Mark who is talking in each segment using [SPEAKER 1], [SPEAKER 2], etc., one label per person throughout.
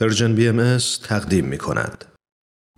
[SPEAKER 1] Persian BM تقدیم می کند.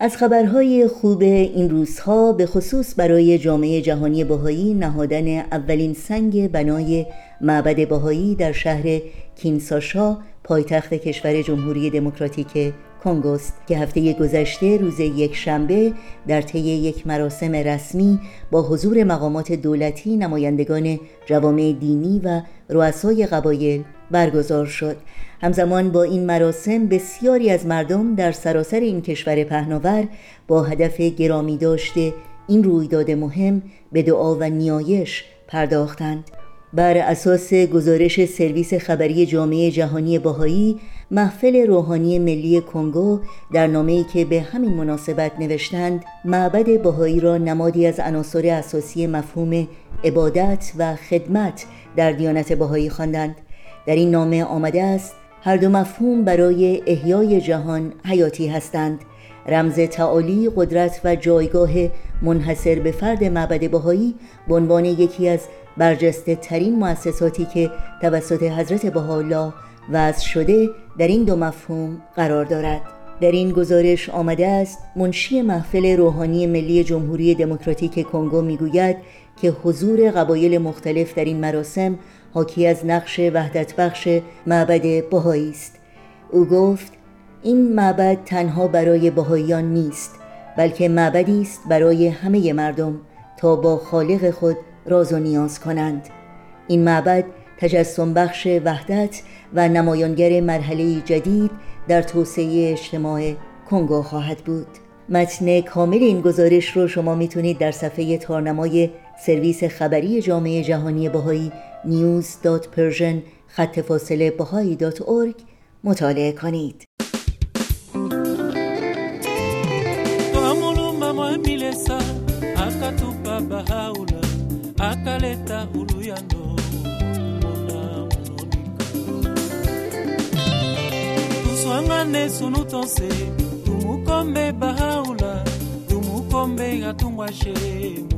[SPEAKER 2] از خبرهای خوب این روزها به خصوص برای جامعه جهانی بهایی نهادن اولین سنگ بنای معبد بهایی در شهر کینساشا پایتخت کشور جمهوری دموکراتیک کنگوست که هفته گذشته روز یک شنبه در طی یک مراسم رسمی با حضور مقامات دولتی نمایندگان جوامع دینی و رؤسای قبایل برگزار شد. همزمان با این مراسم بسیاری از مردم در سراسر این کشور پهناور با هدف گرامی داشته این رویداد مهم به دعا و نیایش پرداختند. بر اساس گزارش سرویس خبری جامعه جهانی باهایی محفل روحانی ملی کنگو در نامه‌ای که به همین مناسبت نوشتند معبد باهایی را نمادی از عناصر اساسی مفهوم عبادت و خدمت در دیانت باهایی خواندند. در این نامه آمده است هر دو مفهوم برای احیای جهان حیاتی هستند. رمز تعالی قدرت و جایگاه منحصر به فرد معبد بهایی به عنوان یکی از برجسته ترین مؤسساتی که توسط حضرت بهاءالله وضع شده در این دو مفهوم قرار دارد. در این گزارش آمده است منشی محفل روحانی ملی جمهوری دموکراتیک کنگو می‌گوید که حضور قبایل مختلف در این مراسم حاکی از نقش وحدت بخش معبد بهایی است. او گفت این معبد تنها برای بهاییان نیست بلکه معبدی است برای همه مردم تا با خالق خود راز و نیاز کنند. این معبد تجسم بخش وحدت و نمایانگر مرحله جدید در توسعه اجتماع کنگو خواهد بود. متن کامل این گزارش رو شما می‌تونید در صفحه تارنمای سرویس خبری جامعه جهانی بهایی news.persian خط فاصله بهایی مطالعه کنید monika tuswangane sunu tonse tumukombe bahaula tumukombe atungwashe mu mapenzi ya munonika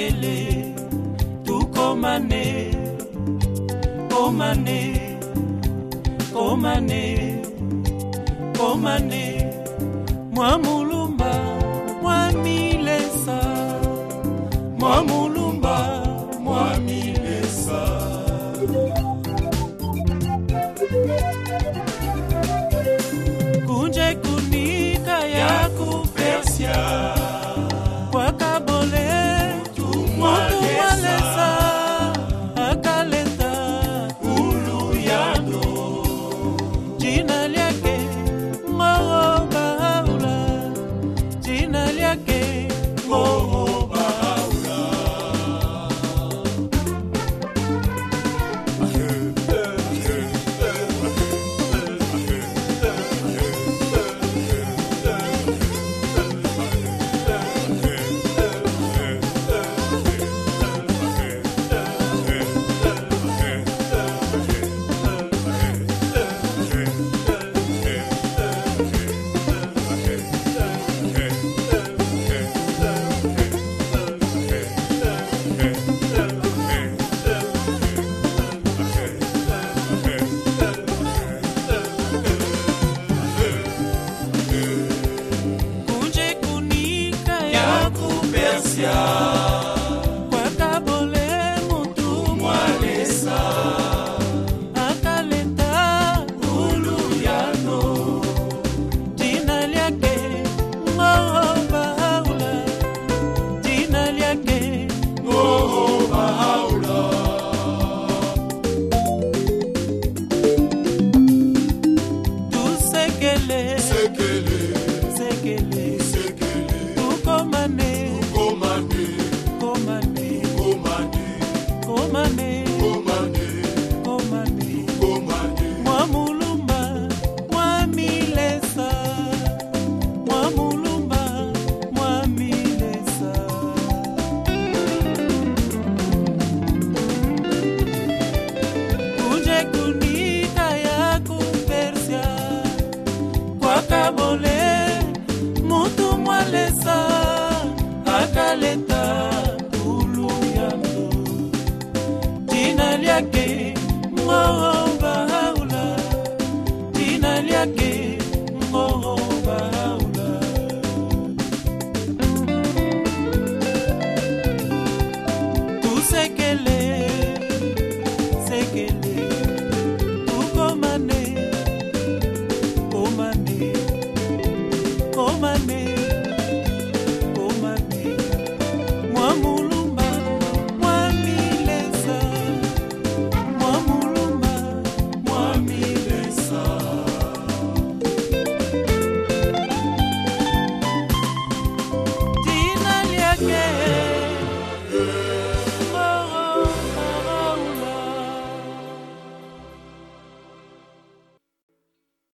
[SPEAKER 2] sekele tukomane komane komane komane mwa mulumba mwa milesa mwa mulumba mwa milesa kunje ku